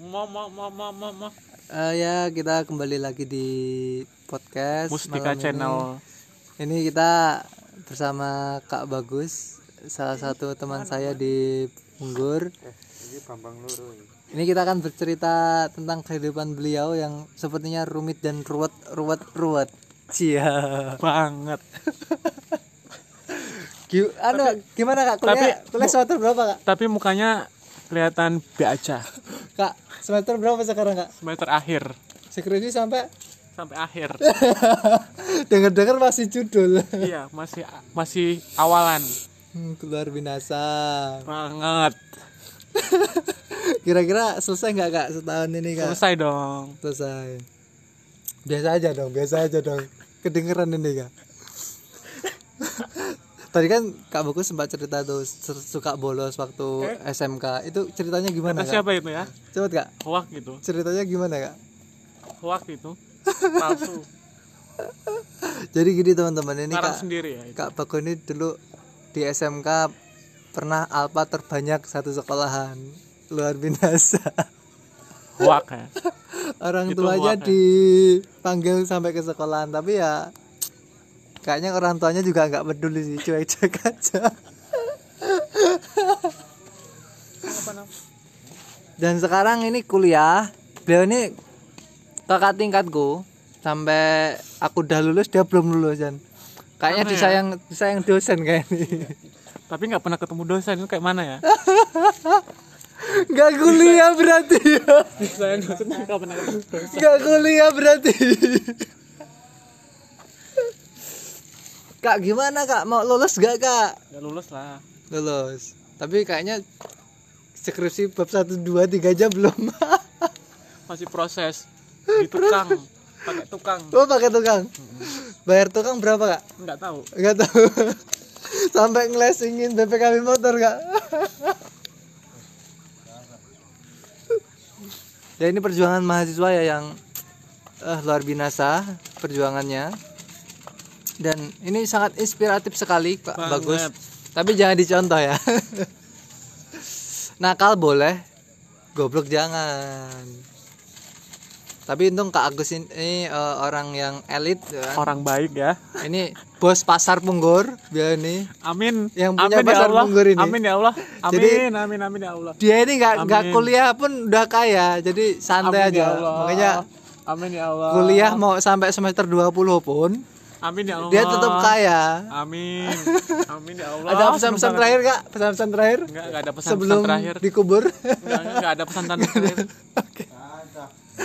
Mau mau mau mau mau mau. Eh, ya kita kembali lagi di podcast Mustika malam ini. Channel. Ini kita bersama Kak Bagus, salah satu teman saya di Punggur. Ini kita akan bercerita tentang kehidupan beliau yang sepertinya rumit dan ruwet, ruwet, ruwet. Cia. Banget. Gi- anu, gimana kak kuliah? tapi- kuliah semester berapa kak? Tapi mukanya kelihatan B aja. Kak semester berapa sekarang kak? Semester akhir Skripsi sampai sampai akhir. dengar-dengar masih judul. iya, masih masih awalan. Hmm, keluar binasa. Banget. Kira-kira selesai nggak kak setahun ini kak? Selesai dong. Selesai. Biasa aja dong, biasa aja dong. Kedengeran ini kak. Tadi kan Kak Buku sempat cerita tuh suka bolos waktu SMK. Itu ceritanya gimana Kata kak? siapa itu ya? Coba kak, Hoak gitu. ceritanya gimana kak? Hoak itu. Palsu. Jadi gini teman-teman ini Ngarang kak, sendiri ya. itu. Kak Bagu ini dulu di SMK pernah alpa terbanyak satu sekolahan. Luar binasa. Hoak ya. orang Itu tuanya ya. dipanggil sampai ke sekolahan tapi ya kayaknya orang tuanya juga nggak peduli sih cuek-cuek aja. Dan sekarang ini kuliah. Beliau ini kakak tingkatku. Sampai aku udah lulus dia belum lulus dan kayaknya Mana ya? disayang disayang dosen kayak ini Tapi nggak pernah ketemu dosen itu kayak mana ya? nggak kuliah berarti Saya dosen nggak pernah ketemu dosen. nggak kuliah berarti kak gimana kak? Mau lulus gak kak? Nggak lulus lah. lulus. Tapi kayaknya skripsi bab 1 2 3 aja belum. Masih proses. Di tukang. Pakai tukang. Oh pakai tukang? Bayar tukang berapa kak? Nggak tahu. Nggak tahu. Sampai ngelesingin BPKB motor kak. Ya ini perjuangan mahasiswa ya yang eh, luar binasa perjuangannya dan ini sangat inspiratif sekali pak. Banget. bagus. Tapi jangan dicontoh ya. Nakal boleh. Goblok jangan. Tapi untung kak Agus ini eh, orang yang elit ya. orang baik ya. Ini bos pasar Punggur dia ini. Amin. Yang punya amin pasar ya Allah. Punggur ini. amin ya Allah. Amin Jadi- amin amin ya Allah. dia ini nggak nggak kuliah pun udah kaya. Jadi santai amin ya aja. Allah. Makanya amin ya Allah. kuliah mau sampai semester 20 pun amin ya Allah. dia tetap kaya. Amin. Amin ya Allah. Ada pesan-pesan terakhir kak pesan-pesan terakhir? Banget. nggak nggak ada pesan sebelum terakhir. dikubur. Nggak nggak ada pesan terakhir.